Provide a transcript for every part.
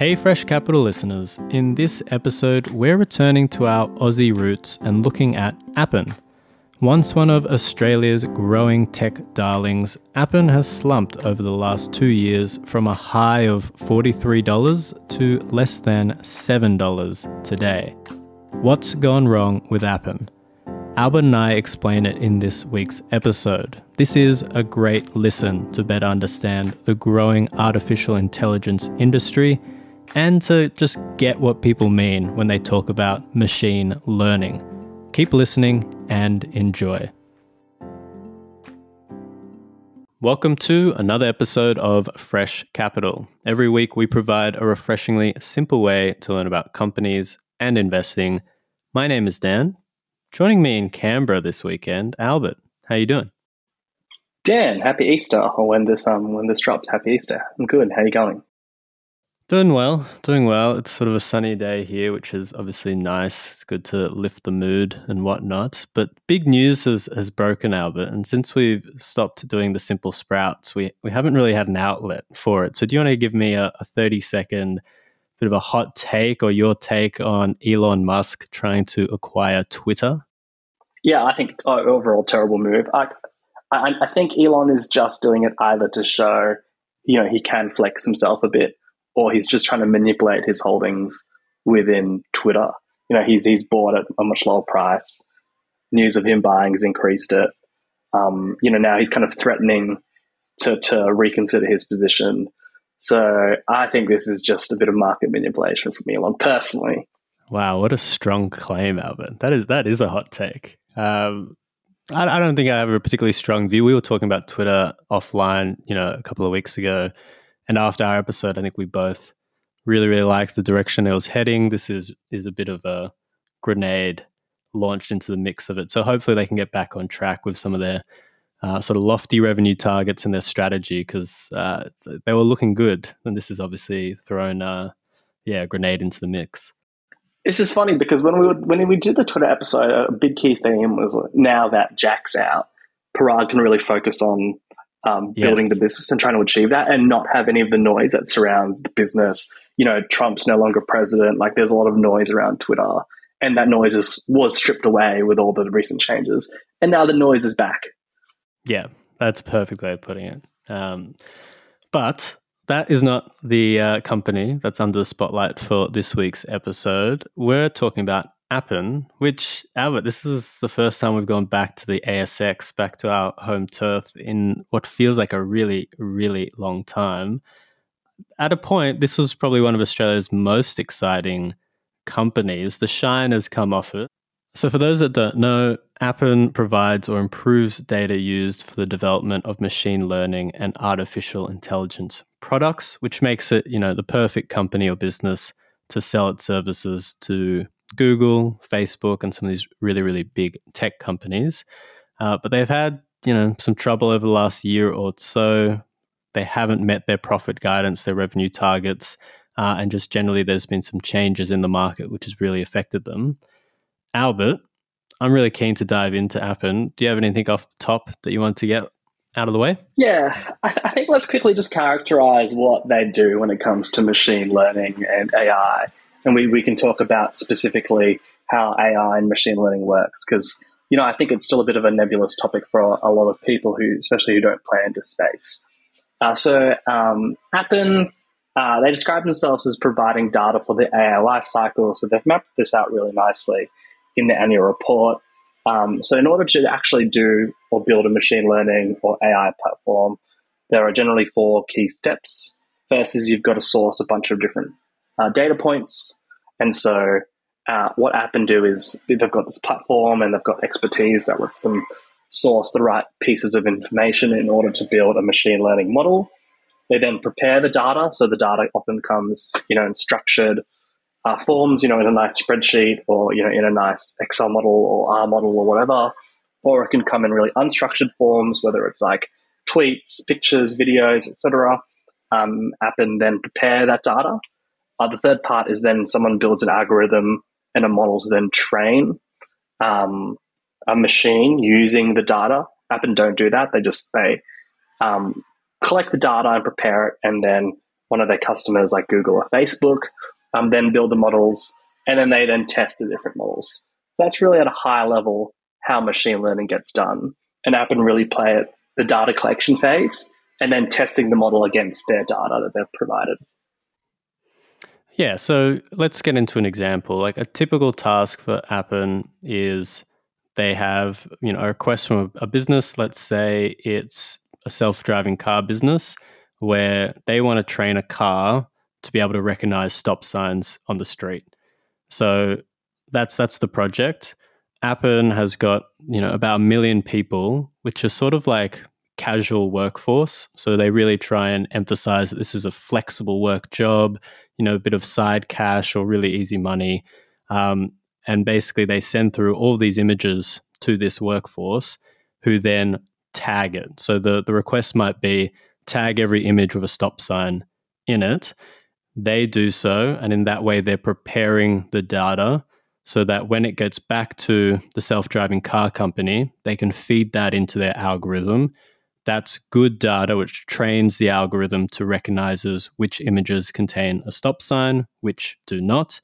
Hey, Fresh Capital listeners. In this episode, we're returning to our Aussie roots and looking at Appen. Once one of Australia's growing tech darlings, Appen has slumped over the last two years from a high of $43 to less than $7 today. What's gone wrong with Appen? Albert and I explain it in this week's episode. This is a great listen to better understand the growing artificial intelligence industry and to just get what people mean when they talk about machine learning. Keep listening and enjoy. Welcome to another episode of Fresh Capital. Every week we provide a refreshingly simple way to learn about companies and investing. My name is Dan, Joining me in Canberra this weekend, Albert. How you doing? Dan, happy Easter. Or when this um when this drops, happy Easter. I'm good. How you going? Doing well, doing well. It's sort of a sunny day here, which is obviously nice. It's good to lift the mood and whatnot. But big news has, has broken, Albert. And since we've stopped doing the simple sprouts, we, we haven't really had an outlet for it. So do you want to give me a, a 30 second bit of a hot take or your take on Elon Musk trying to acquire Twitter? Yeah, I think uh, overall terrible move. I, I, I think Elon is just doing it either to show, you know, he can flex himself a bit, or he's just trying to manipulate his holdings within Twitter. You know, he's he's bought at a much lower price. News of him buying has increased it. Um, you know, now he's kind of threatening to to reconsider his position. So I think this is just a bit of market manipulation from Elon personally. Wow, what a strong claim, Albert. That is that is a hot take. Um, I, I, don't think I have a particularly strong view. We were talking about Twitter offline, you know, a couple of weeks ago, and after our episode, I think we both really, really liked the direction it was heading. This is is a bit of a grenade launched into the mix of it. So hopefully they can get back on track with some of their uh, sort of lofty revenue targets and their strategy because uh, they were looking good, and this is obviously thrown, uh, yeah, a grenade into the mix. This is funny because when we would, when we did the Twitter episode, a big key theme was now that Jack's out, Parag can really focus on um, building the business and trying to achieve that, and not have any of the noise that surrounds the business. You know, Trump's no longer president. Like, there's a lot of noise around Twitter, and that noise is, was stripped away with all the recent changes, and now the noise is back. Yeah, that's a perfect way of putting it. Um, but that is not the uh, company that's under the spotlight for this week's episode. We're talking about Appen, which, Albert, this is the first time we've gone back to the ASX, back to our home turf in what feels like a really, really long time. At a point, this was probably one of Australia's most exciting companies. The shine has come off it. So, for those that don't know, Appen provides or improves data used for the development of machine learning and artificial intelligence products, which makes it, you know, the perfect company or business to sell its services to Google, Facebook, and some of these really, really big tech companies. Uh, but they've had, you know, some trouble over the last year or so. They haven't met their profit guidance, their revenue targets, uh, and just generally there's been some changes in the market which has really affected them. Albert, I'm really keen to dive into Appen. Do you have anything off the top that you want to get out of the way? Yeah, I, th- I, think let's quickly just characterize what they do when it comes to machine learning and AI. And we, we can talk about specifically how AI and machine learning works because, you know, I think it's still a bit of a nebulous topic for a, a lot of people who, especially who don't play into space. Uh, so, um, Appen, uh, they describe themselves as providing data for the AI lifecycle. So they've mapped this out really nicely in the annual report. Um, so, in order to actually do or build a machine learning or AI platform, there are generally four key steps. First is you've got to source a bunch of different uh, data points. And so, uh, what Appen do is they've got this platform and they've got expertise that lets them source the right pieces of information in order to build a machine learning model. They then prepare the data. So, the data often comes, you know, in structured uh, forms, you know, in a nice spreadsheet or, you know, in a nice Excel model or R model or whatever. Or it can come in really unstructured forms, whether it's like tweets, pictures, videos, etc. Um, Appen then prepare that data. Uh, the third part is then someone builds an algorithm and a model to then train um, a machine using the data. Appen don't do that. They just they um, collect the data and prepare it, and then one of their customers like Google or Facebook, um, then build the models, and then they then test the different models. That's really at a high level how machine learning gets done. And Appen really play at the data collection phase and then testing the model against their data that they've provided. Yeah, so let's get into an example. Like a typical task for Appen is they have, you know, a request from a, a business, let's say it's a self-driving car business where they want to train a car to be able to recognize stop signs on the street. So that's that's the project. Appen has got, you know, about a million people, which are sort of like casual workforce. So they really try and emphasize that this is a flexible work job, you know, a bit of side cash or really easy money. Um, and basically, they send through all these images to this workforce who then tag it. So the, the request might be tag every image with a stop sign in it. They do so, and in that way, they're preparing the data so that when it gets back to the self driving car company, they can feed that into their algorithm that's good data which trains the algorithm to recognizes which images contain a stop sign, which do not.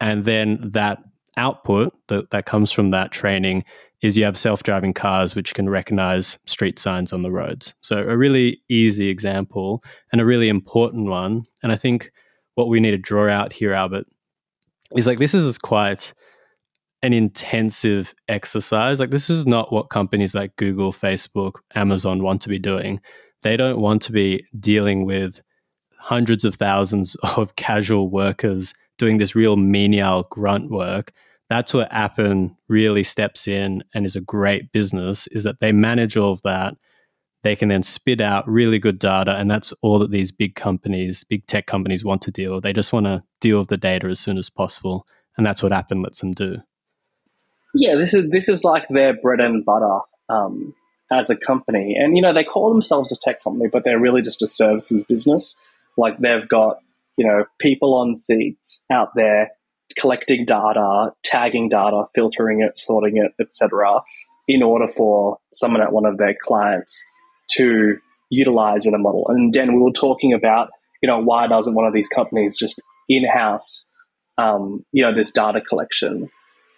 And then that output that, that comes from that training is you have self-driving cars which can recognize street signs on the roads. So a really easy example and a really important one. And I think what we need to draw out here, Albert, is like this is quite an intensive exercise. Like, this is not what companies like Google, Facebook, Amazon want to be doing. They don't want to be dealing with hundreds of thousands of casual workers doing this real menial grunt work. That's where Appen really steps in and is a great business, is that they manage all of that. They can then spit out really good data, and that's all that these big companies, big tech companies want to deal. They just want to deal with the data as soon as possible. And that's what Appen lets them do. Yeah, this is this is like their bread and butter um, as a company, and you know they call themselves a tech company, but they're really just a services business. Like they've got you know people on seats out there collecting data, tagging data, filtering it, sorting it, etc., in order for someone at one of their clients to utilize in a model. And then we were talking about you know why doesn't one of these companies just in-house um, you know this data collection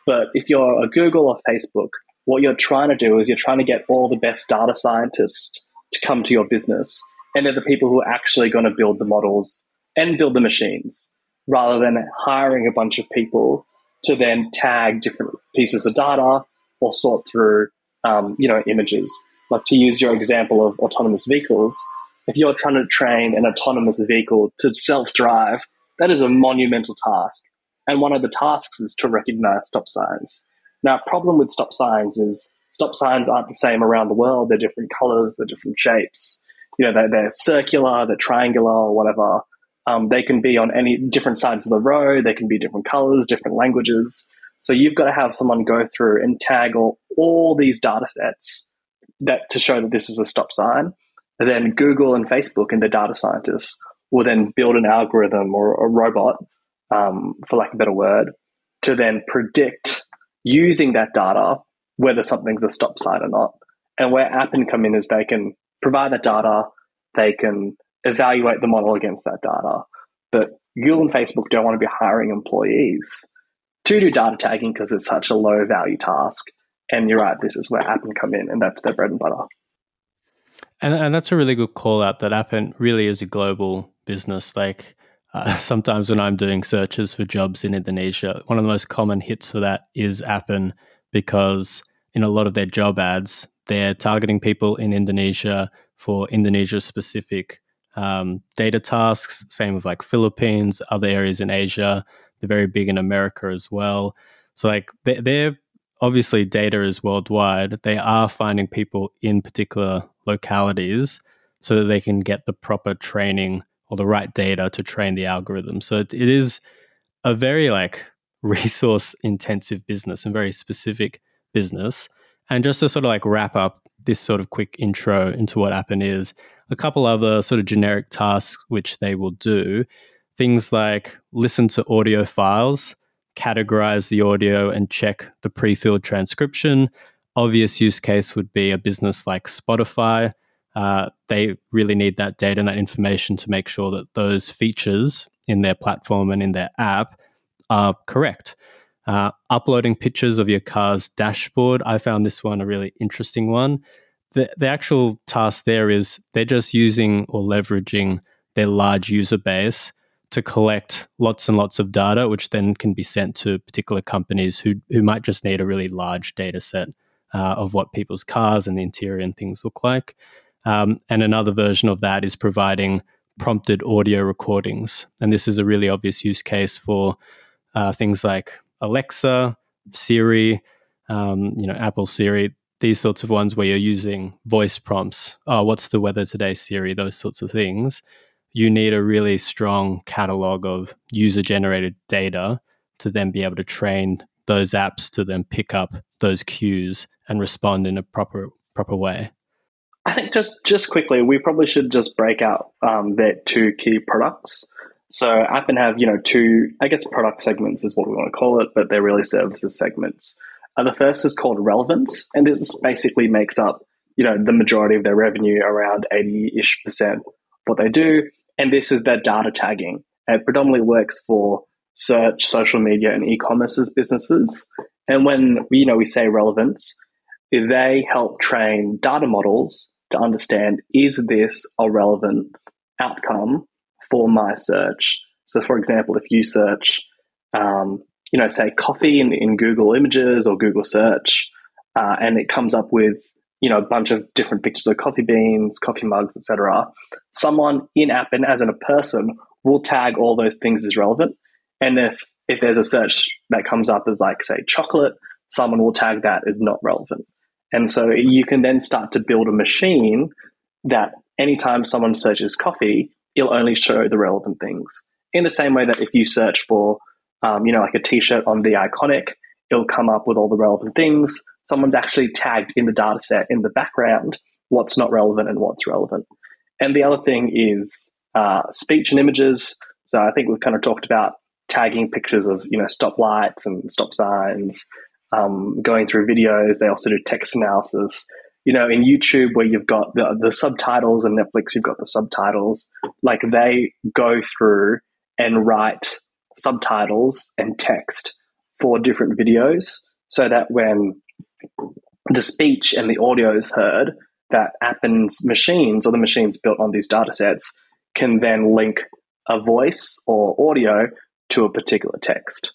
but if you're a Google or Facebook, what you're trying to do is you're trying to get all the best data scientists to come to your business. And they're the people who are actually going to build the models and build the machines rather than hiring a bunch of people to then tag different pieces of data or sort through, um, you know, images. Like to use your example of autonomous vehicles, if you're trying to train an autonomous vehicle to self-drive, that is a monumental task. And one of the tasks is to recognize stop signs. Now, problem with stop signs is stop signs aren't the same around the world. They're different colors, they're different shapes. You know, they're, they're circular, they're triangular, or whatever. Um, they can be on any different sides of the road. They can be different colors, different languages. So you've got to have someone go through and tag all, all these data sets that to show that this is a stop sign. And then Google and Facebook and the data scientists will then build an algorithm or a robot um, for lack of a better word, to then predict using that data whether something's a stop sign or not. And where Appen come in is they can provide that data, they can evaluate the model against that data. But Google and Facebook don't want to be hiring employees to do data tagging because it's such a low value task. And you're right, this is where Appen come in, and that's their bread and butter. And, and that's a really good call out that Appen really is a global business. Like uh, sometimes when I'm doing searches for jobs in Indonesia, one of the most common hits for that is Appen because in a lot of their job ads, they're targeting people in Indonesia for Indonesia specific um, data tasks. Same with like Philippines, other areas in Asia. They're very big in America as well. So like they, they're obviously data is worldwide. They are finding people in particular localities so that they can get the proper training or the right data to train the algorithm. So it, it is a very like resource intensive business and very specific business. And just to sort of like wrap up this sort of quick intro into what Appen is, a couple other sort of generic tasks which they will do, things like listen to audio files, categorize the audio and check the pre-filled transcription. Obvious use case would be a business like Spotify uh, they really need that data and that information to make sure that those features in their platform and in their app are correct. Uh, uploading pictures of your car's dashboard, I found this one a really interesting one. The, the actual task there is they're just using or leveraging their large user base to collect lots and lots of data, which then can be sent to particular companies who, who might just need a really large data set uh, of what people's cars and the interior and things look like. Um, and another version of that is providing prompted audio recordings. And this is a really obvious use case for uh, things like Alexa, Siri, um, you know, Apple Siri, these sorts of ones where you're using voice prompts. Oh, what's the weather today, Siri? Those sorts of things. You need a really strong catalog of user generated data to then be able to train those apps to then pick up those cues and respond in a proper proper way. I think just just quickly, we probably should just break out um, their two key products. So Appen have you know two, I guess, product segments is what we want to call it, but they're really services segments. Uh, the first is called relevance, and this basically makes up you know the majority of their revenue, around eighty ish percent what they do, and this is their data tagging. It predominantly works for search, social media, and e-commerce businesses. And when you know we say relevance, they help train data models to understand is this a relevant outcome for my search. So, for example, if you search, um, you know, say coffee in, in Google Images or Google Search, uh, and it comes up with you know a bunch of different pictures of coffee beans, coffee mugs, etc. Someone in Appen as in a person will tag all those things as relevant, and if if there's a search that comes up as like say chocolate, someone will tag that as not relevant. And so you can then start to build a machine that anytime someone searches coffee, it'll only show the relevant things. In the same way that if you search for, um, you know, like a t-shirt on the iconic, it'll come up with all the relevant things. Someone's actually tagged in the data set in the background what's not relevant and what's relevant. And the other thing is uh, speech and images. So I think we've kind of talked about tagging pictures of, you know, stoplights and stop signs, um, going through videos. They also do text analysis. You know, in YouTube where you've got the, the subtitles and Netflix, you've got the subtitles. Like they go through and write subtitles and text for different videos so that when the speech and the audio is heard, that Appen's machines or the machines built on these data sets can then link a voice or audio to a particular text.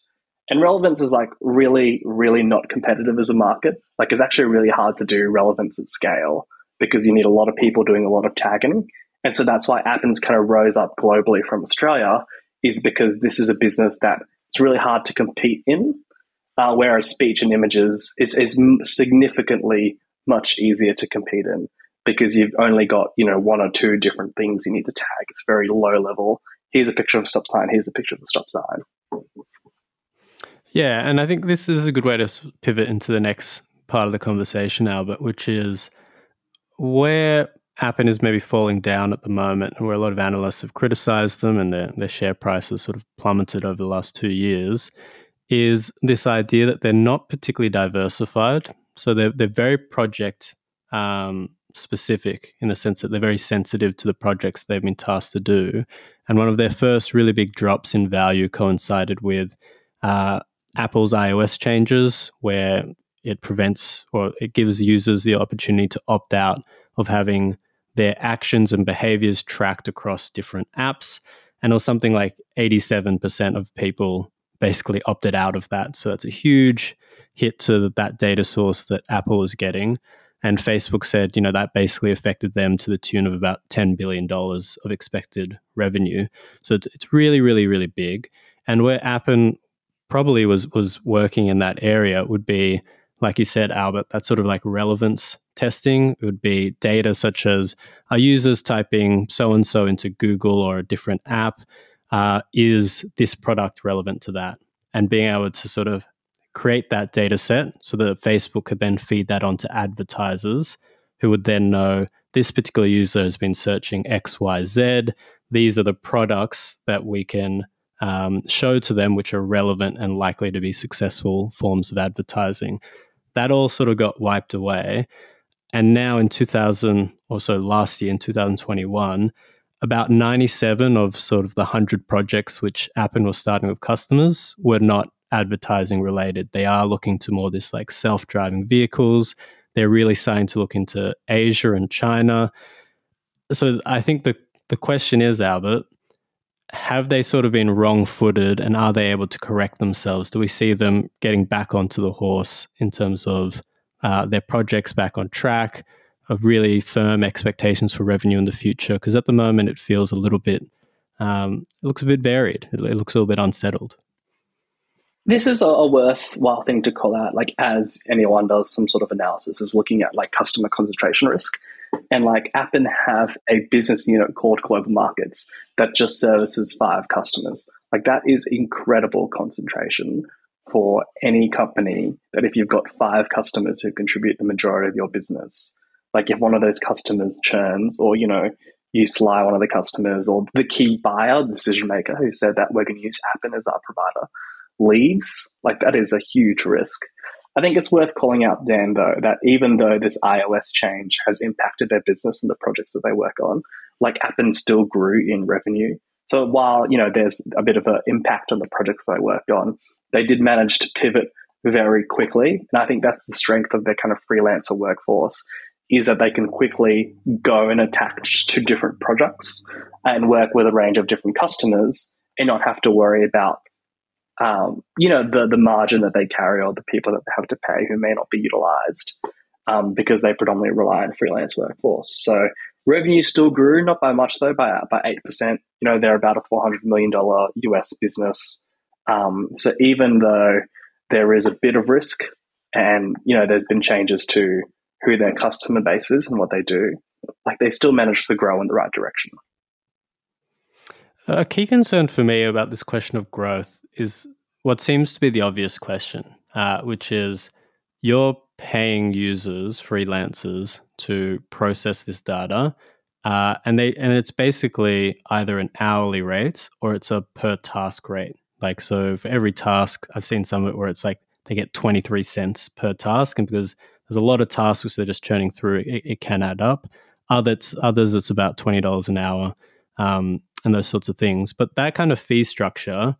And relevance is like really, really not competitive as a market. Like it's actually really hard to do relevance at scale because you need a lot of people doing a lot of tagging. And so that's why Appens kind of rose up globally from Australia is because this is a business that it's really hard to compete in. Uh, whereas speech and images is, is significantly much easier to compete in because you've only got, you know, one or two different things you need to tag. It's very low level. Here's a picture of a stop sign. Here's a picture of the stop sign. Yeah, and I think this is a good way to pivot into the next part of the conversation, Albert, which is where Appen is maybe falling down at the moment, and where a lot of analysts have criticized them and their, their share price has sort of plummeted over the last two years, is this idea that they're not particularly diversified. So they're, they're very project um, specific in the sense that they're very sensitive to the projects they've been tasked to do. And one of their first really big drops in value coincided with uh, Apple's iOS changes, where it prevents or it gives users the opportunity to opt out of having their actions and behaviors tracked across different apps. And it was something like 87% of people basically opted out of that. So that's a huge hit to that data source that Apple is getting. And Facebook said, you know, that basically affected them to the tune of about $10 billion of expected revenue. So it's really, really, really big. And where Appen probably was was working in that area would be like you said albert that sort of like relevance testing it would be data such as are users typing so and so into google or a different app? Uh, is this product relevant to that? And being able to sort of create that data set so that facebook could then feed that onto advertisers who would then know this particular user has been searching xyz these are the products that we can um, show to them which are relevant and likely to be successful forms of advertising. That all sort of got wiped away. and now in 2000, also last year in 2021, about 97 of sort of the 100 projects which Appen was starting with customers were not advertising related. They are looking to more this like self driving vehicles. They're really starting to look into Asia and China. So I think the, the question is, Albert, have they sort of been wrong footed and are they able to correct themselves? Do we see them getting back onto the horse in terms of uh, their projects back on track, of really firm expectations for revenue in the future? Because at the moment it feels a little bit, um, it looks a bit varied. It, looks a little bit unsettled. This is a worthwhile thing to call out, like as anyone does some sort of analysis, is looking at like customer concentration risk. And like Appen have a business unit called Global Markets that just services five customers. Like that is incredible concentration for any company that if you've got five customers who contribute the majority of your business, like if one of those customers churns or, you know, you sly one of the customers or the key buyer, decision maker who said that we're going to use Appen as our provider leaves, like that is a huge risk. I think it's worth calling out, Dan, though, that even though this iOS change has impacted their business and the projects that they work on, like Appen still grew in revenue. So while, you know, there's a bit of an impact on the projects they worked on, they did manage to pivot very quickly. And I think that's the strength of their kind of freelancer workforce is that they can quickly go and attach to different projects and work with a range of different customers and not have to worry about um, you know the the margin that they carry or the people that they have to pay who may not be utilized um, because they predominantly rely on freelance workforce. So revenue still grew, not by much though, by by eight percent. You know they're about a four hundred million dollar US business. Um, so even though there is a bit of risk, and you know there's been changes to who their customer base is and what they do, like they still manage to grow in the right direction. A key concern for me about this question of growth is what seems to be the obvious question, uh, which is you're paying users, freelancers, to process this data, uh, and they and it's basically either an hourly rate or it's a per task rate. Like so, for every task, I've seen some of it where it's like they get twenty three cents per task, and because there's a lot of tasks they're just churning through, it, it can add up. Others, others, it's about twenty dollars an hour, um, and those sorts of things. But that kind of fee structure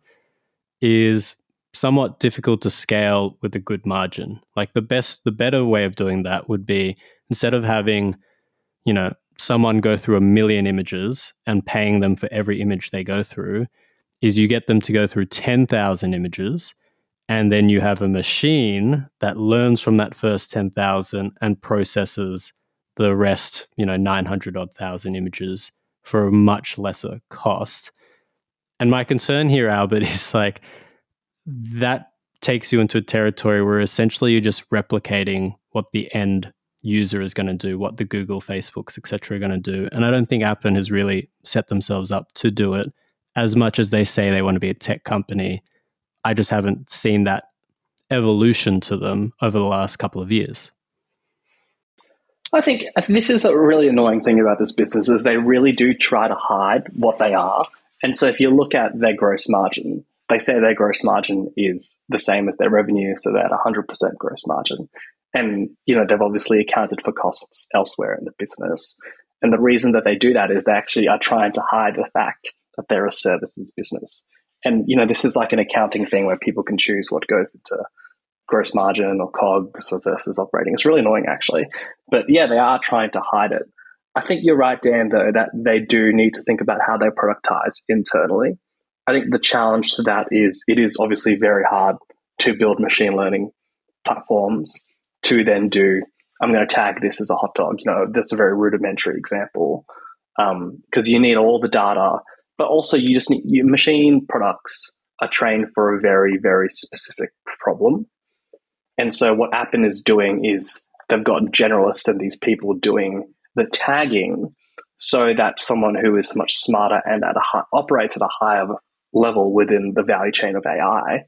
is somewhat difficult to scale with a good margin. Like the best, the better way of doing that would be instead of having, you know, someone go through a million images and paying them for every image they go through, is you get them to go through 10,000 images and then you have a machine that learns from that first 10,000 and processes the rest, you know, 900 odd thousand images for a much lesser cost. And my concern here, Albert, is like that takes you into a territory where essentially you're just replicating what the end user is going to do, what the Google, Facebooks, etc. are going to do. And I don't think Appen has really set themselves up to do it as much as they say they want to be a tech company. I just haven't seen that evolution to them over the last couple of years. I think this is a really annoying thing about this business is they really do try to hide what they are and so if you look at their gross margin, they say their gross margin is the same as their revenue, so they're at 100% gross margin. And, you know, they've obviously accounted for costs elsewhere in the business. And the reason that they do that is they actually are trying to hide the fact that they're a services business. And, you know, this is like an accounting thing where people can choose what goes into gross margin or COGS versus operating. It's really annoying, actually. But yeah, they are trying to hide it. I think you're right, Dan, though, that they do need to think about how they productize internally. I think the challenge to that is it is obviously very hard to build machine learning platforms to then do, I'm going to tag this as a hot dog. You know, that's a very rudimentary example because um, you need all the data, but also you just need your machine products are trained for a very, very specific problem. And so what Appen is doing is they've got generalists and these people doing the tagging so that someone who is much smarter and at a high, operates at a higher level within the value chain of AI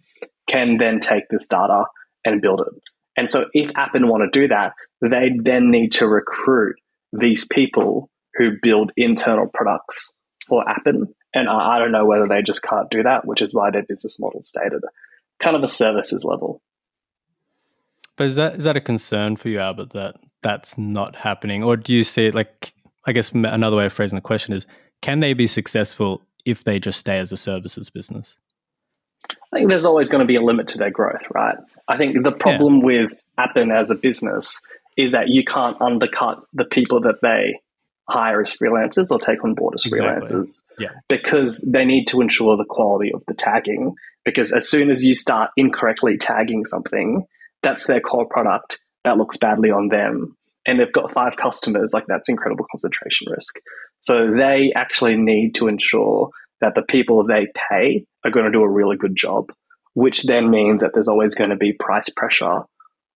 can then take this data and build it. And so if Appen want to do that, they then need to recruit these people who build internal products for Appen. And I don't know whether they just can't do that, which is why their business model stayed at kind of a services level. But is that is that a concern for you, Albert, that that's not happening? Or do you see it like, I guess another way of phrasing the question is can they be successful if they just stay as a services business? I think there's always going to be a limit to their growth, right? I think the problem yeah. with Appen as a business is that you can't undercut the people that they hire as freelancers or take on board as exactly. freelancers yeah. because they need to ensure the quality of the tagging. Because as soon as you start incorrectly tagging something, that's their core product that looks badly on them. And they've got five customers, like that's incredible concentration risk. So they actually need to ensure that the people they pay are going to do a really good job, which then means that there's always going to be price pressure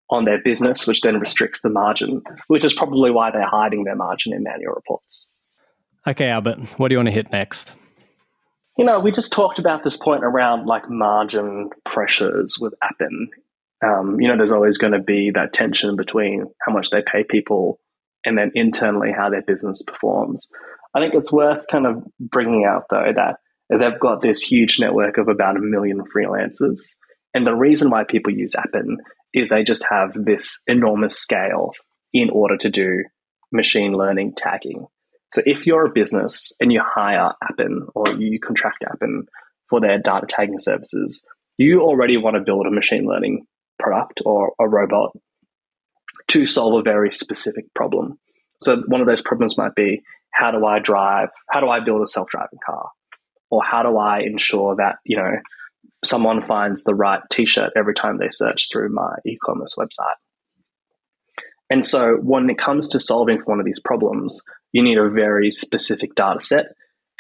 on their business, which then restricts the margin, which is probably why they're hiding their margin in annual reports. Okay, Albert, what do you want to hit next? You know, we just talked about this point around like margin pressures with Appen. Um, you know, there's always going to be that tension between how much they pay people and then internally how their business performs. I think it's worth kind of bringing out though that they've got this huge network of about a million freelancers. And the reason why people use Appen is they just have this enormous scale in order to do machine learning tagging. So if you're a business and you hire Appen or you contract Appen for their data tagging services, you already want to build a machine learning product or a robot to solve a very specific problem. So one of those problems might be how do I drive, how do I build a self-driving car? Or how do I ensure that, you know, someone finds the right t-shirt every time they search through my e-commerce website. And so when it comes to solving for one of these problems, you need a very specific data set.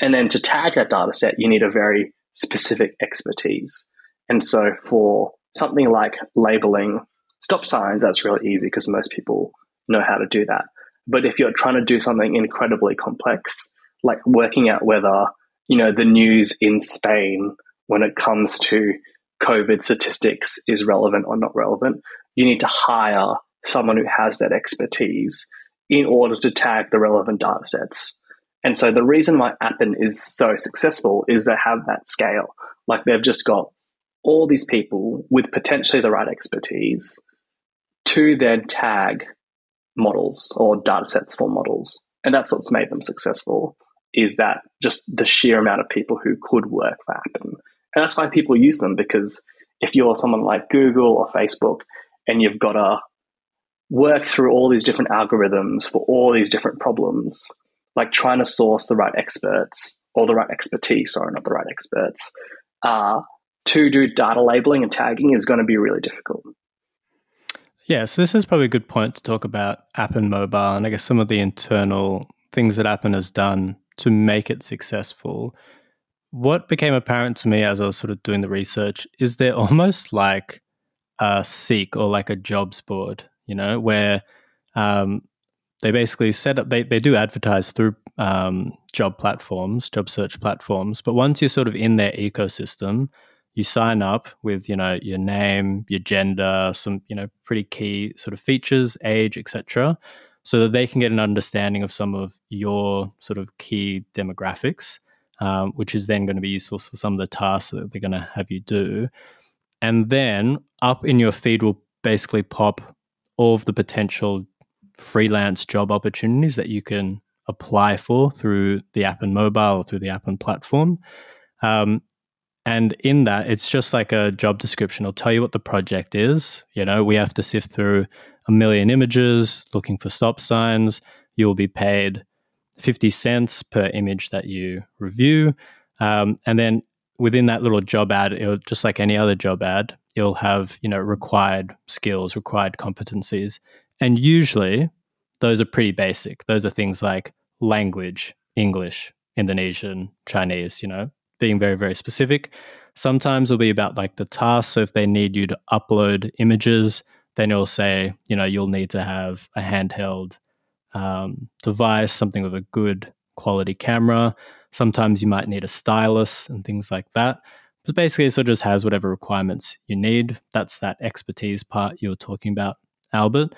And then to tag that data set, you need a very specific expertise. And so for something like labeling stop signs, that's really easy because most people know how to do that. But if you're trying to do something incredibly complex, like working out whether, you know, the news in Spain when it comes to COVID statistics is relevant or not relevant, you need to hire someone who has that expertise in order to tag the relevant data sets. And so the reason why Appen is so successful is they have that scale. Like they've just got all these people with potentially the right expertise to then tag models or data sets for models. And that's what's made them successful is that just the sheer amount of people who could work for Appen. And that's why people use them because if you're someone like Google or Facebook and you've got to work through all these different algorithms for all these different problems, like trying to source the right experts or the right expertise, sorry, not the right experts, uh, to do data labeling and tagging is going to be really difficult. Yeah, so this is probably a good point to talk about Appen Mobile and I guess some of the internal things that Appen has done to make it successful what became apparent to me as I was sort of doing the research is they're almost like a Seek or like a jobs board, you know, where um, they basically set up, they, they do advertise through um, job platforms, job search platforms. But once you're sort of in their ecosystem, you sign up with, you know, your name, your gender, some, you know, pretty key sort of features, age, etc., so that they can get an understanding of some of your sort of key demographics um, which is then going to be useful for some of the tasks that they're going to have you do. And then up in your feed will basically pop all of the potential freelance job opportunities that you can apply for through the Appen mobile or through the Appen platform. Um, and in that, it's just like a job description. It'll tell you what the project is. You know, we have to sift through a million images looking for stop signs. You'll be paid 50 cents per image that you review. Um, and then within that little job ad, it'll, just like any other job ad, you'll have, you know, required skills, required competencies. And usually those are pretty basic. Those are things like language, English, Indonesian, Chinese, you know, being very, very specific. Sometimes it'll be about like the task. So if they need you to upload images, then it'll say, you know, you'll need to have a handheld um, device, something with a good quality camera. Sometimes you might need a stylus and things like that. But basically, it sort of just has whatever requirements you need. That's that expertise part you were talking about, Albert.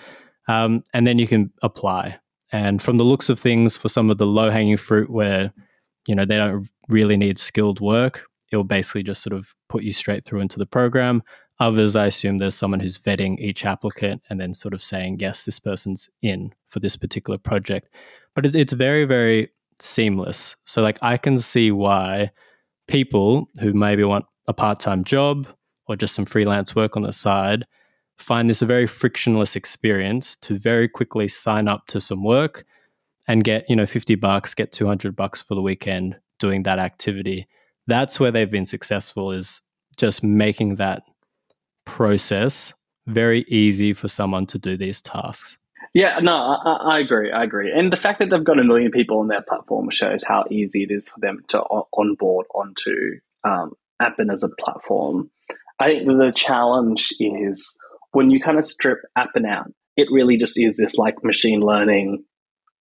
Um, and then you can apply. And from the looks of things, for some of the low hanging fruit where you know they don't really need skilled work, it'll basically just sort of put you straight through into the program. Others, I assume there's someone who's vetting each applicant and then sort of saying, yes, this person's in for this particular project. But it's very, very seamless. So, like, I can see why people who maybe want a part time job or just some freelance work on the side find this a very frictionless experience to very quickly sign up to some work and get, you know, 50 bucks, get 200 bucks for the weekend doing that activity. That's where they've been successful is just making that process very easy for someone to do these tasks. Yeah, no, I, I, agree. I agree. And the fact that they've got a million people on their platform shows how easy it is for them to onboard onto um, Appen as a platform. I think the challenge is when you kind of strip Appen out, it really just is this like machine learning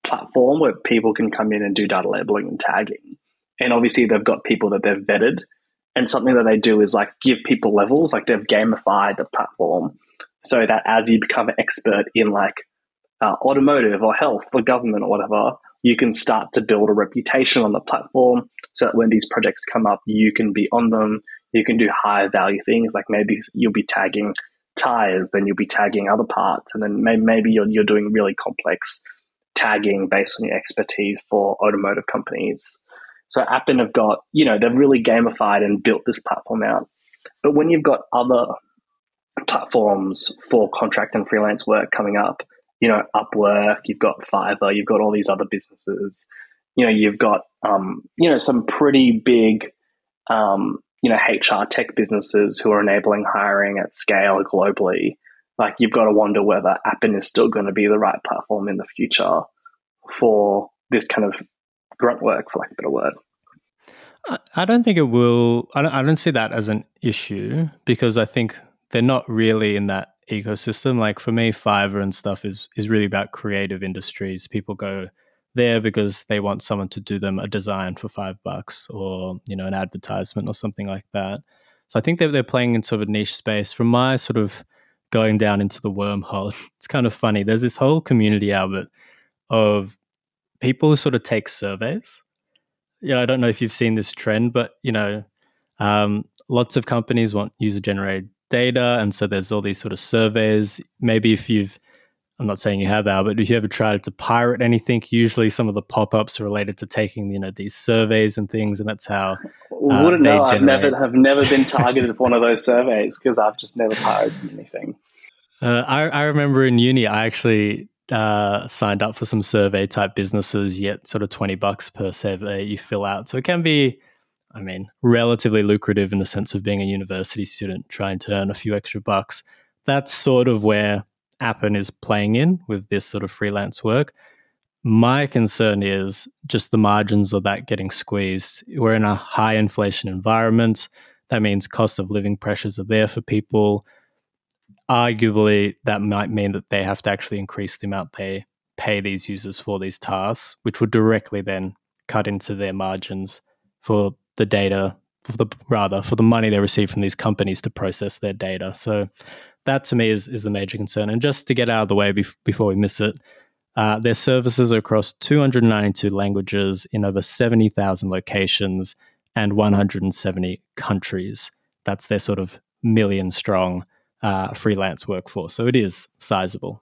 platform where people can come in and do data labeling and tagging. And obviously, they've got people that they've vetted. And something that they do is like give people levels, like they've gamified the platform so that as you become an expert in like uh, automotive or health or government or whatever, you can start to build a reputation on the platform so that when these projects come up, you can be on them. You can do higher value things like maybe you'll be tagging tires, then you'll be tagging other parts, and then maybe you're you're doing really complex tagging based on your expertise for automotive companies. So Appen have got, you know, they've really gamified and built this platform out. But when you've got other platforms for contract and freelance work coming up, you know, Upwork, you've got Fiverr, you've got all these other businesses, you know, you've got, um, you know, some pretty big, um, you know, HR tech businesses who are enabling hiring at scale globally, like you've got to wonder whether Appen is still going to be the right platform in the future for this kind of grunt work, for lack of a better word. I don't think it will. I don't, I don't see that as an issue because I think they're not really in that ecosystem. Like for me, Fiverr and stuff is is really about creative industries. People go there because they want someone to do them a design for five bucks or you know an advertisement or something like that. So I think that they're playing in sort of a niche space. From my sort of going down into the wormhole, it's kind of funny. There's this whole community, Albert, of people who sort of take surveys. Yeah, I don't know if you've seen this trend, but you know, um, lots of companies want user generated data, and so there's all these sort of surveys. Maybe if you've I'm not saying you have, Al, but if you ever tried to pirate anything, usually some of the pop-ups are related to taking, you know, these surveys and things, and that's how. Uh, Wouldn't know. I've never have never been targeted with one of those surveys because I've just never pirated anything. Uh, I, I remember in uni, I actually uh, signed up for some survey type businesses. yet sort of twenty bucks per survey you fill out, so it can be, I mean, relatively lucrative in the sense of being a university student trying to earn a few extra bucks. That's sort of where Appen is playing in with this sort of freelance work. My concern is just the margins of that getting squeezed. We're in a high inflation environment. That means cost of living pressures are there for people. Arguably, that might mean that they have to actually increase the amount they pay these users for these tasks, which would directly then cut into their margins for the data, for the rather for the money they receive from these companies to process their data. So that to me is, is the major concern. And just to get out of the way bef- before we miss it, uh, their services are across 292 languages in over 70,000 locations and 170 countries. That's their sort of million strong uh, freelance workforce. So it is sizable.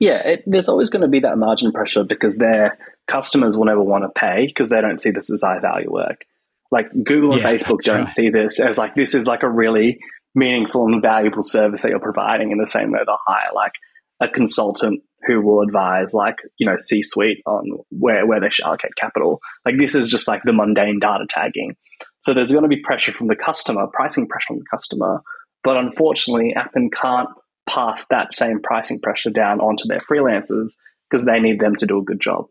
Yeah, it, there's always going to be that margin pressure because their customers will never want to pay because they don't see this as high value work. Like Google and yeah, Facebook don't right. see this as like this is like a really meaningful and valuable service that you're providing in the same way they'll hire like a consultant who will advise like you know c suite on where, where they should allocate capital like this is just like the mundane data tagging so there's going to be pressure from the customer pricing pressure from the customer but unfortunately appen can't pass that same pricing pressure down onto their freelancers because they need them to do a good job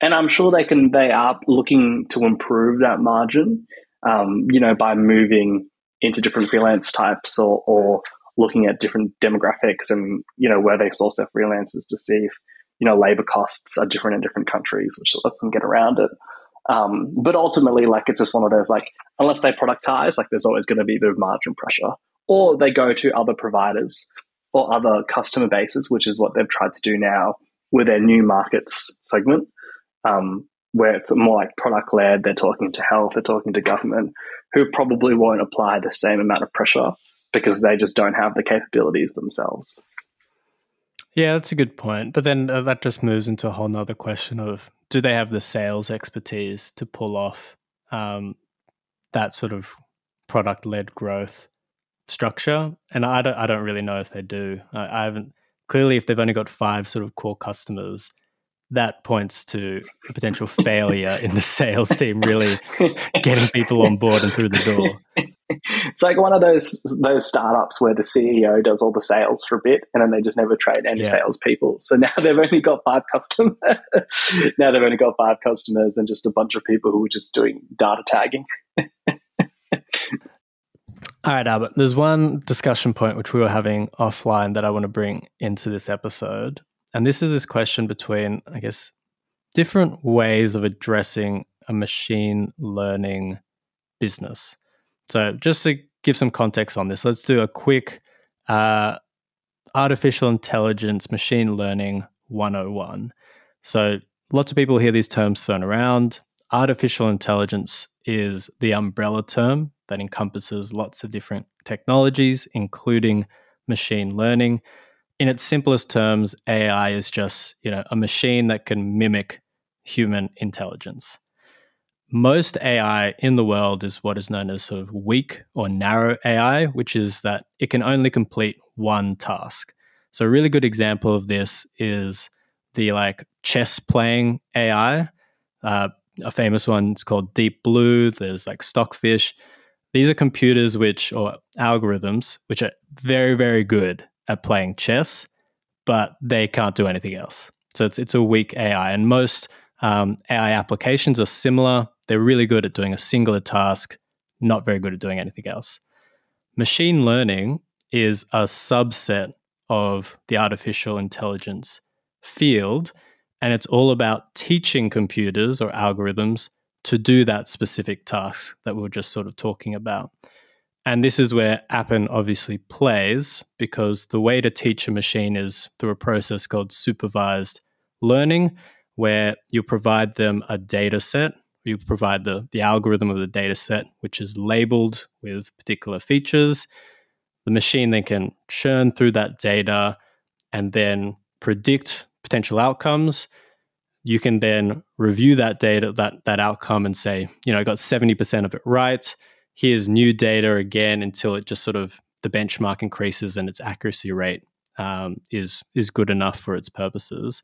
and i'm sure they can they are looking to improve that margin um, you know by moving into different freelance types or, or looking at different demographics and you know where they source their freelancers to see if you know labor costs are different in different countries, which lets them get around it. Um, but ultimately, like it's just one of those like unless they productize, like there's always going to be a bit of margin pressure, or they go to other providers or other customer bases, which is what they've tried to do now with their new markets segment, um, where it's more like product led. They're talking to health, they're talking to government, who probably won't apply the same amount of pressure because they just don't have the capabilities themselves. Yeah, that's a good point. But then uh, that just moves into a whole nother question of do they have the sales expertise to pull off um, that sort of product led growth structure? And I don't, I don't really know if they do. I, I haven't clearly if they've only got five sort of core customers. That points to a potential failure in the sales team really getting people on board and through the door. it's like one of those those startups where the CEO does all the sales for a bit and then they just never train any yeah. salespeople. So now they've only got five customers. now they've only got five customers and just a bunch of people who are just doing data tagging. All right, Albert. There's one discussion point which we were having offline that I want to bring into this episode. And this is this question between, I guess, different ways of addressing a machine learning business. So, just to give some context on this, let's do a quick uh, artificial intelligence, machine learning 101. So, lots of people hear these terms thrown around. Artificial intelligence is the umbrella term that encompasses lots of different technologies, including machine learning. In its simplest terms, AI is just you know a machine that can mimic human intelligence most AI in the world is what is known as sort of weak or narrow AI, which is that it can only complete one task. So, a really good example of this is the like chess playing AI. Uh, a famous one is called Deep Blue. There's like Stockfish. These are computers which, or algorithms, which are very, very good at playing chess, but they can't do anything else. So, it's, it's a weak AI. And most um, AI applications are similar. They're really good at doing a singular task, not very good at doing anything else. Machine learning is a subset of the artificial intelligence field, and it's all about teaching computers or algorithms to do that specific task that we were just sort of talking about. And this is where Appen obviously plays because the way to teach a machine is through a process called supervised learning, where you provide them a data set you provide the, the algorithm of the data set, which is labeled with particular features. The machine then can churn through that data and then predict potential outcomes. You can then review that data, that, that outcome, and say, you know, I got 70% of it right. Here's new data again until it just sort of the benchmark increases and its accuracy rate um, is is good enough for its purposes.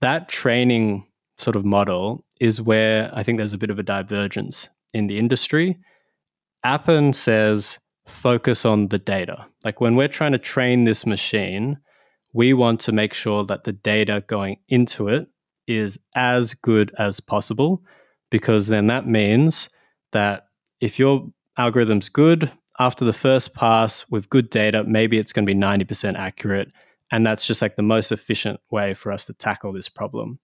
That training sort of model is where I think there's a bit of a divergence in the industry. Appen says focus on the data. Like when we're trying to train this machine, we want to make sure that the data going into it is as good as possible because then that means that if your algorithm's good after the first pass with good data, maybe it's going to be 90% accurate. And that's just like the most efficient way for us to tackle this problem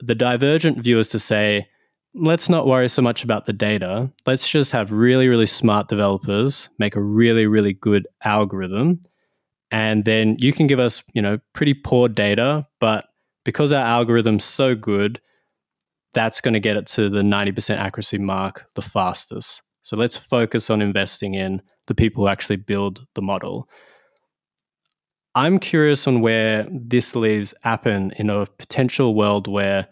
the divergent view is to say, let's not worry so much about the data. Let's just have really, really smart developers make a really, really good algorithm. And then you can give us, you know, pretty poor data, but because our algorithm's so good, that's going to get it to the 90% accuracy mark the fastest. So let's focus on investing in the people who actually build the model. I'm curious on where this leaves Appen in a potential world where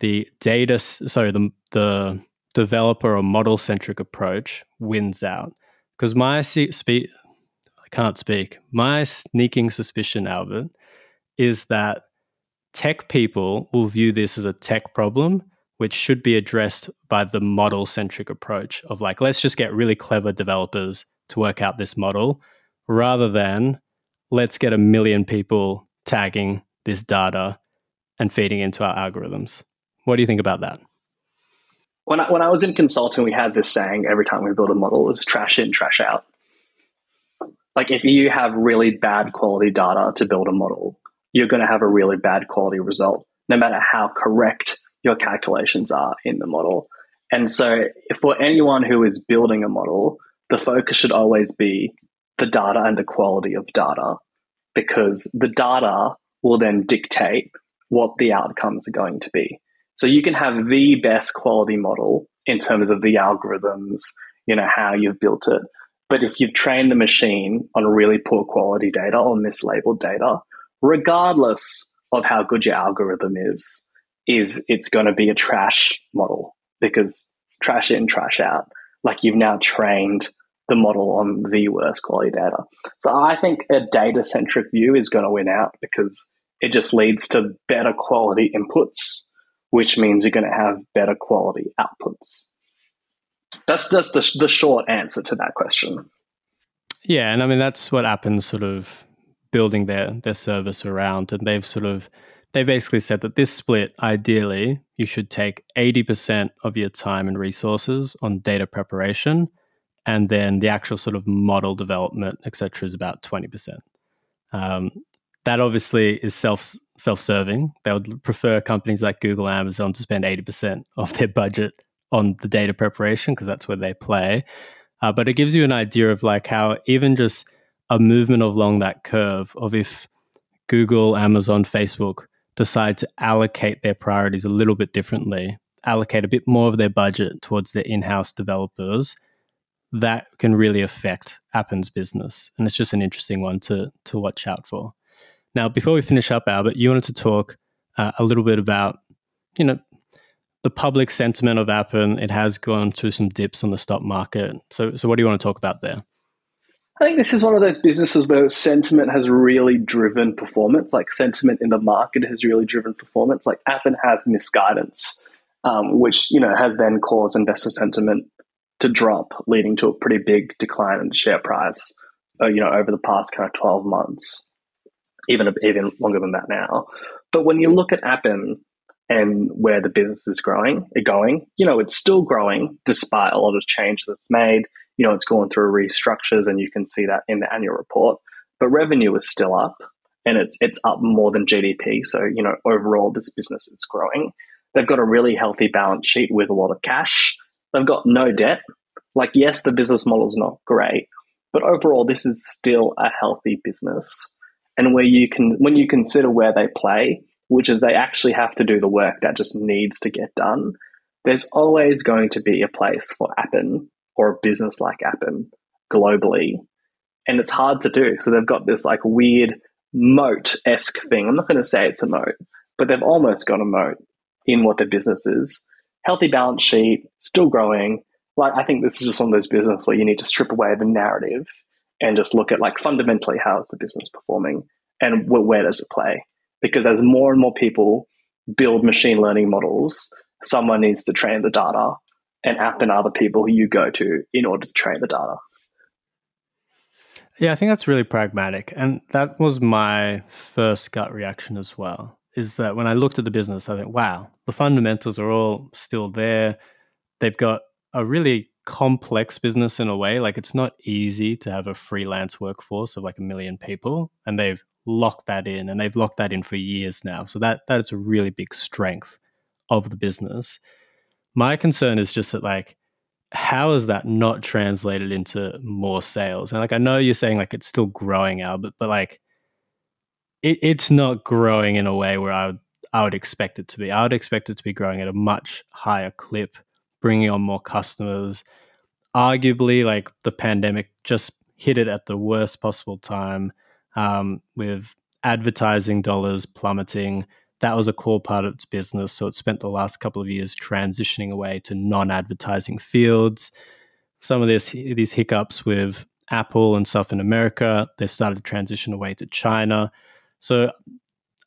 the data, sorry, the, the developer or model centric approach wins out. Because my speak, I can't speak. My sneaking suspicion, Albert, is that tech people will view this as a tech problem, which should be addressed by the model centric approach of like, let's just get really clever developers to work out this model rather than let's get a million people tagging this data and feeding into our algorithms. What do you think about that? When I, when I was in consulting, we had this saying every time we build a model is trash in, trash out. Like if you have really bad quality data to build a model, you're going to have a really bad quality result, no matter how correct your calculations are in the model. And so, for anyone who is building a model, the focus should always be the data and the quality of data because the data will then dictate what the outcomes are going to be. So you can have the best quality model in terms of the algorithms, you know, how you've built it. But if you've trained the machine on really poor quality data or mislabeled data, regardless of how good your algorithm is, is it's going to be a trash model because trash in, trash out. Like you've now trained the model on the worst quality data. So I think a data centric view is going to win out because it just leads to better quality inputs, which means you're going to have better quality outputs. That's that's the, the short answer to that question. Yeah, and I mean that's what happens sort of building their their service around, and they've sort of they basically said that this split, ideally, you should take eighty percent of your time and resources on data preparation, and then the actual sort of model development, etc., is about twenty percent. Um, that obviously is self self serving. They would prefer companies like Google, Amazon to spend eighty percent of their budget on the data preparation because that's where they play. Uh, but it gives you an idea of like how even just a movement along that curve of if Google, Amazon, Facebook decide to allocate their priorities a little bit differently, allocate a bit more of their budget towards their in-house developers, that can really affect Appen's business. And it's just an interesting one to to watch out for. Now, before we finish up, Albert, you wanted to talk uh, a little bit about, you know, the public sentiment of Appen. It has gone through some dips on the stock market. So, so what do you want to talk about there? I think this is one of those businesses where sentiment has really driven performance. Like sentiment in the market has really driven performance. Like Appen has misguidance, um, which you know has then caused investor sentiment to drop, leading to a pretty big decline in the share price. Uh, you know, over the past kind of twelve months even even longer than that now. But when you look at Appen and where the business is growing, it's going, you know, it's still growing despite a lot of change that's made. You know, it's going through restructures, and you can see that in the annual report. But revenue is still up, and it's it's up more than GDP. So you know, overall, this business is growing. They've got a really healthy balance sheet with a lot of cash. They've got no debt. Like, yes, the business model is not great, but overall, this is still a healthy business and where you can when you consider where they play which is they actually have to do the work that just needs to get done there's always going to be a place for appen or a business like appen globally. And it's hard to do. So they've got this like weird moat-esque thing. I'm not going to say it's a moat but they've almost got a moat in what their business is. Healthy balance sheet still growing. Like i think this is just one of those businesses where you need to strip away the narrative and just look at like fundamentally how is the business performing and where does it play? Because as more and more people build machine learning models, someone needs to train the data, and app are other people who you go to in order to train the data. Yeah, I think that's really pragmatic. And that was my first gut reaction as well. Is that when I looked at the business, I think, wow, the fundamentals are all still there. They've got a really complex business in a way. Like it's not easy to have a freelance workforce of like a million people, and they've locked that in, and they've locked that in for years now. So that that is a really big strength of the business. My concern is just that like how is that not translated into more sales? And like I know you're saying like it's still growing Albert, but like it, it's not growing in a way where I would I would expect it to be. I would expect it to be growing at a much higher clip bringing on more customers. Arguably, like the pandemic just hit it at the worst possible time um, with advertising dollars plummeting. That was a core part of its business. So it spent the last couple of years transitioning away to non advertising fields. Some of this, these hiccups with Apple and stuff in America, they started to transition away to China. So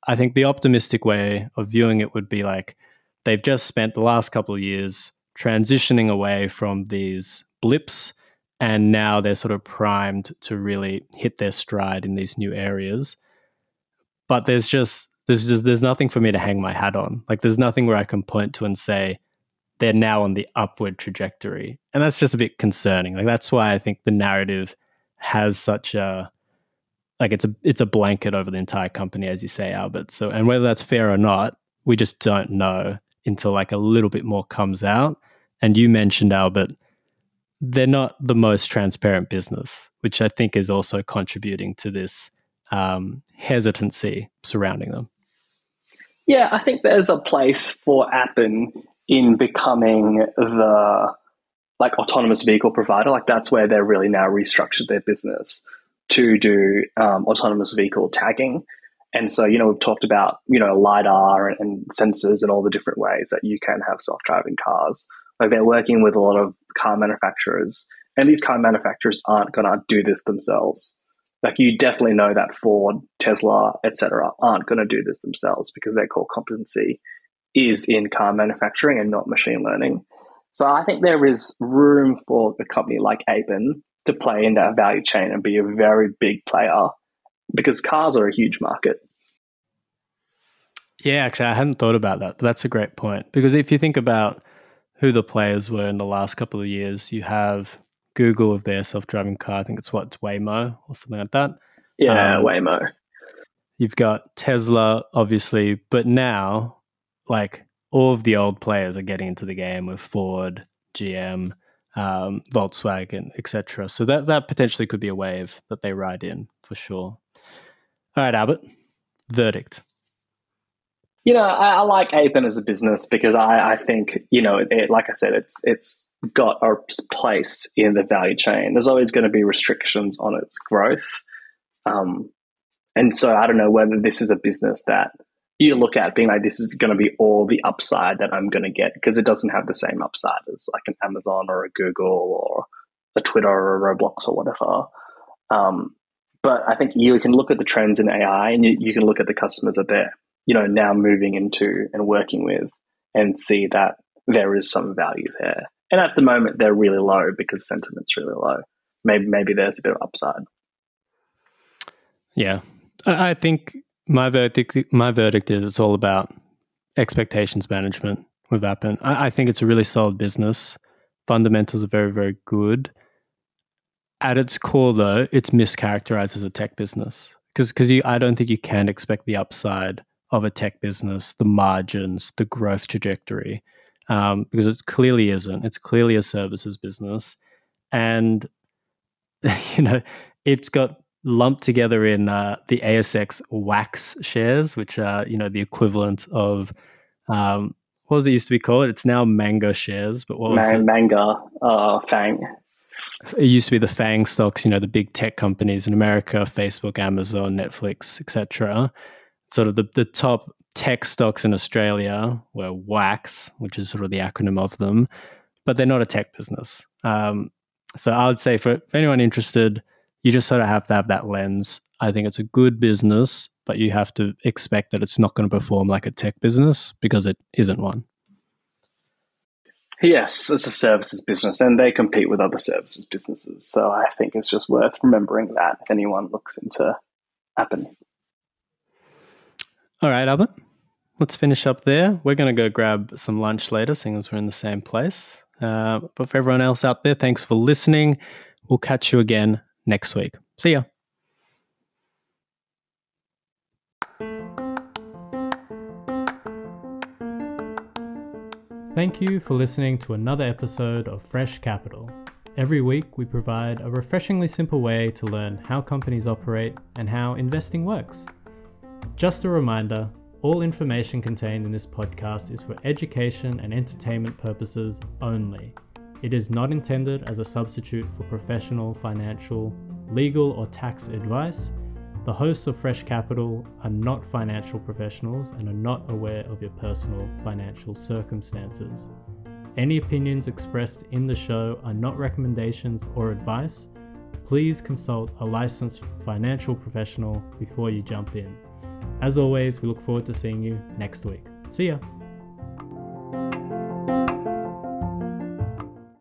I think the optimistic way of viewing it would be like they've just spent the last couple of years transitioning away from these blips and now they're sort of primed to really hit their stride in these new areas but there's just there's just there's nothing for me to hang my hat on. Like there's nothing where i can point to and say they're now on the upward trajectory. And that's just a bit concerning. Like that's why i think the narrative has such a like it's a it's a blanket over the entire company as you say albert. So and whether that's fair or not we just don't know until like a little bit more comes out. And you mentioned Albert, they're not the most transparent business, which I think is also contributing to this um, hesitancy surrounding them. Yeah, I think there's a place for Appen in becoming the like autonomous vehicle provider. Like that's where they're really now restructured their business to do um, autonomous vehicle tagging. And so, you know, we've talked about, you know, LiDAR and, and sensors and all the different ways that you can have self driving cars. Like they're working with a lot of car manufacturers, and these car manufacturers aren't going to do this themselves. Like you definitely know that Ford, Tesla, etc., aren't going to do this themselves because their core competency is in car manufacturing and not machine learning. So I think there is room for a company like Appen to play in that value chain and be a very big player because cars are a huge market. Yeah, actually, I hadn't thought about that, that's a great point. Because if you think about who the players were in the last couple of years, you have Google of their self driving car. I think it's what, it's Waymo or something like that. Yeah, um, Waymo. You've got Tesla, obviously, but now, like, all of the old players are getting into the game with Ford, GM, um, Volkswagen, etc. So that that potentially could be a wave that they ride in for sure. All right, Albert, verdict. You know, I, I like Appen as a business because I, I think you know, it, like I said, it's it's got a place in the value chain. There's always going to be restrictions on its growth, um, and so I don't know whether this is a business that you look at being like, this is going to be all the upside that I'm going to get because it doesn't have the same upside as like an Amazon or a Google or a Twitter or a Roblox or whatever. Um, but I think you can look at the trends in AI and you, you can look at the customers that they're, you know, now moving into and working with and see that there is some value there. And at the moment, they're really low because sentiment's really low. Maybe maybe there's a bit of upside. Yeah, I think my verdict, my verdict is it's all about expectations management with Appen. I, I think it's a really solid business. Fundamentals are very, very good. At its core, though, it's mischaracterized as a tech business because because I don't think you can expect the upside of a tech business, the margins, the growth trajectory, um, because it clearly isn't. It's clearly a services business, and you know it's got lumped together in uh, the ASX WAX shares, which are you know the equivalent of um, what was it used to be called? It's now Manga shares, but what was Man- it? Manga uh, FAANG. It used to be the FAANG stocks, you know, the big tech companies in America, Facebook, Amazon, Netflix, etc. Sort of the, the top tech stocks in Australia were WAX, which is sort of the acronym of them, but they're not a tech business. Um, so I would say for, for anyone interested, you just sort of have to have that lens. I think it's a good business, but you have to expect that it's not going to perform like a tech business because it isn't one. Yes, it's a services business and they compete with other services businesses. So I think it's just worth remembering that if anyone looks into Appen. All right, Albert, let's finish up there. We're going to go grab some lunch later, seeing as we're in the same place. Uh, but for everyone else out there, thanks for listening. We'll catch you again next week. See ya. Thank you for listening to another episode of Fresh Capital. Every week, we provide a refreshingly simple way to learn how companies operate and how investing works. Just a reminder all information contained in this podcast is for education and entertainment purposes only. It is not intended as a substitute for professional, financial, legal, or tax advice. The hosts of Fresh Capital are not financial professionals and are not aware of your personal financial circumstances. Any opinions expressed in the show are not recommendations or advice. Please consult a licensed financial professional before you jump in. As always, we look forward to seeing you next week. See ya!